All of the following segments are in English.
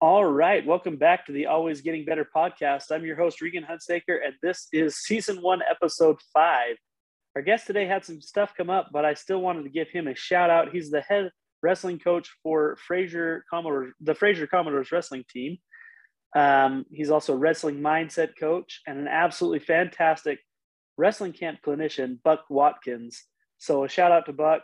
All right. Welcome back to the Always Getting Better podcast. I'm your host, Regan Hunsaker, and this is season one, episode five. Our guest today had some stuff come up, but I still wanted to give him a shout out. He's the head wrestling coach for Fraser Commodore, the Fraser Commodores wrestling team. Um, he's also a wrestling mindset coach and an absolutely fantastic wrestling camp clinician, Buck Watkins. So a shout out to Buck.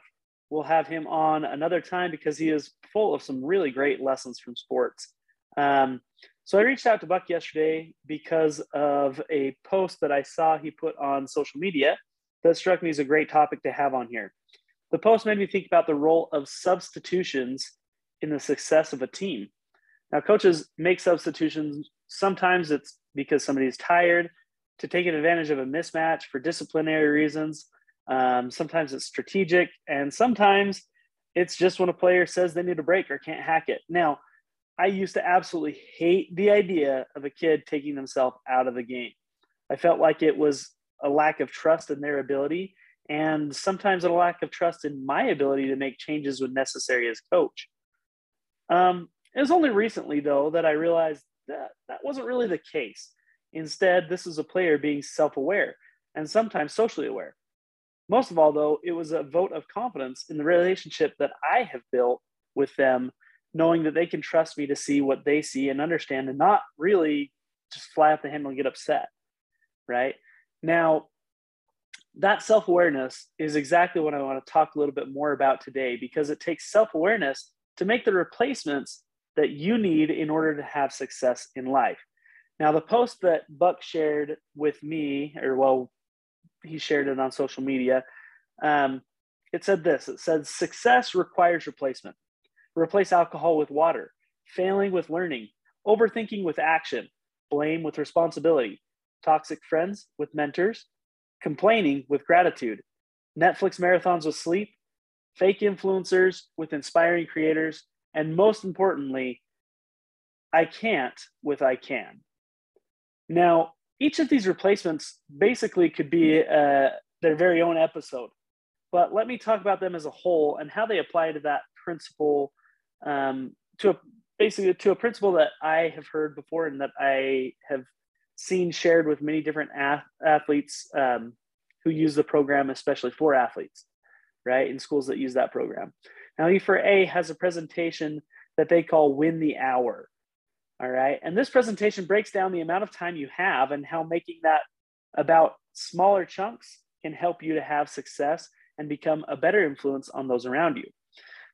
We'll have him on another time because he is full of some really great lessons from sports. Um, so I reached out to Buck yesterday because of a post that I saw he put on social media that struck me as a great topic to have on here. The post made me think about the role of substitutions in the success of a team. Now, coaches make substitutions. Sometimes it's because somebody's tired to take advantage of a mismatch for disciplinary reasons. Um, sometimes it's strategic, and sometimes it's just when a player says they need a break or can't hack it. Now, I used to absolutely hate the idea of a kid taking themselves out of the game. I felt like it was a lack of trust in their ability and sometimes a lack of trust in my ability to make changes when necessary as coach. Um, it was only recently, though, that I realized that that wasn't really the case. Instead, this is a player being self aware and sometimes socially aware. Most of all, though, it was a vote of confidence in the relationship that I have built with them knowing that they can trust me to see what they see and understand and not really just fly off the handle and get upset. Right. Now, that self awareness is exactly what I want to talk a little bit more about today because it takes self awareness to make the replacements that you need in order to have success in life. Now, the post that Buck shared with me, or well, he shared it on social media, um, it said this it said, Success requires replacement. Replace alcohol with water, failing with learning, overthinking with action, blame with responsibility, toxic friends with mentors, complaining with gratitude, Netflix marathons with sleep, fake influencers with inspiring creators, and most importantly, I can't with I can. Now, each of these replacements basically could be uh, their very own episode, but let me talk about them as a whole and how they apply to that principle um, to a, basically to a principle that I have heard before and that I have seen shared with many different ath- athletes um, who use the program, especially for athletes, right? In schools that use that program. Now, E4A has a presentation that they call Win the Hour. All right. And this presentation breaks down the amount of time you have and how making that about smaller chunks can help you to have success and become a better influence on those around you.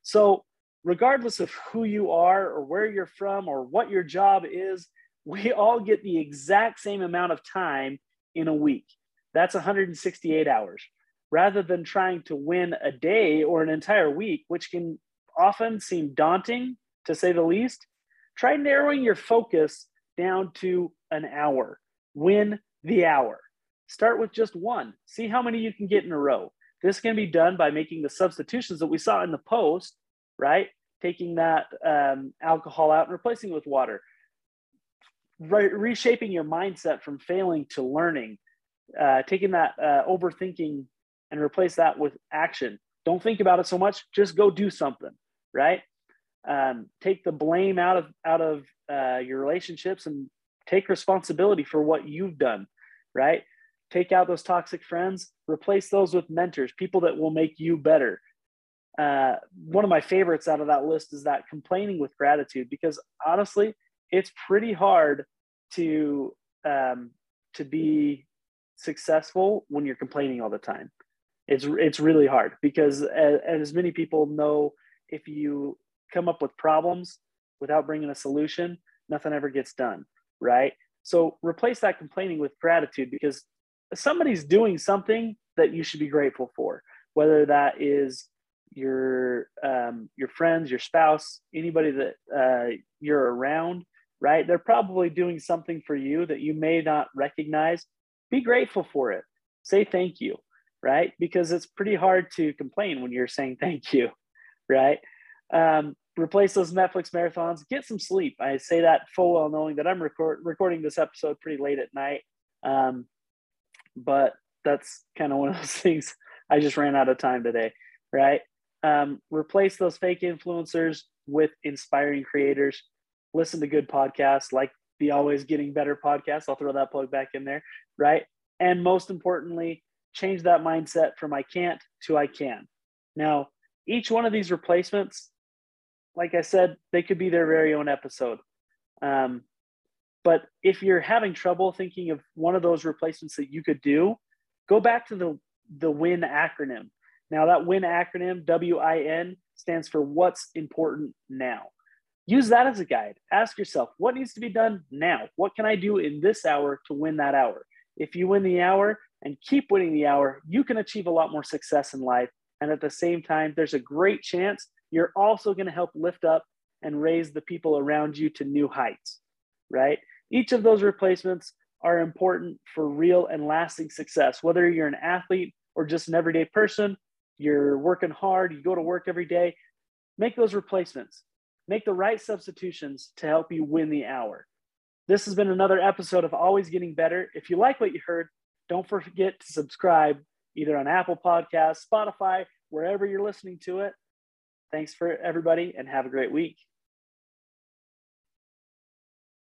So, regardless of who you are or where you're from or what your job is, we all get the exact same amount of time in a week. That's 168 hours. Rather than trying to win a day or an entire week, which can often seem daunting to say the least, try narrowing your focus down to an hour. Win the hour. Start with just one. See how many you can get in a row. This can be done by making the substitutions that we saw in the post right? Taking that um, alcohol out and replacing it with water. Re- reshaping your mindset from failing to learning. Uh, taking that uh, overthinking and replace that with action. Don't think about it so much. Just go do something, right? Um, take the blame out of out of uh, your relationships and take responsibility for what you've done, right? Take out those toxic friends, replace those with mentors, people that will make you better uh, one of my favorites out of that list is that complaining with gratitude because honestly it's pretty hard to um, to be successful when you're complaining all the time. It's it's really hard because as, as many people know if you come up with problems without bringing a solution nothing ever gets done right? So replace that complaining with gratitude because somebody's doing something that you should be grateful for whether that is your um, your friends, your spouse, anybody that uh, you're around, right? They're probably doing something for you that you may not recognize. Be grateful for it. Say thank you, right? Because it's pretty hard to complain when you're saying thank you, right? Um, replace those Netflix marathons. Get some sleep. I say that full well knowing that I'm record- recording this episode pretty late at night. Um, but that's kind of one of those things. I just ran out of time today, right? Um, replace those fake influencers with inspiring creators listen to good podcasts like the Always Getting Better podcast. I'll throw that plug back in there, right? And most importantly, change that mindset from I can't to I can. Now, each one of these replacements, like I said, they could be their very own episode. Um, but if you're having trouble thinking of one of those replacements that you could do, go back to the the WIN acronym. Now that WIN acronym, W-I-N, stands for what's important now. Use that as a guide. Ask yourself, what needs to be done now? What can I do in this hour to win that hour? If you win the hour and keep winning the hour, you can achieve a lot more success in life. And at the same time, there's a great chance you're also going to help lift up and raise the people around you to new heights, right? Each of those replacements are important for real and lasting success. Whether you're an athlete or just an everyday person, you're working hard, you go to work every day, make those replacements. Make the right substitutions to help you win the hour. This has been another episode of Always Getting Better. If you like what you heard, don't forget to subscribe either on Apple Podcasts, Spotify, wherever you're listening to it. Thanks for everybody and have a great week.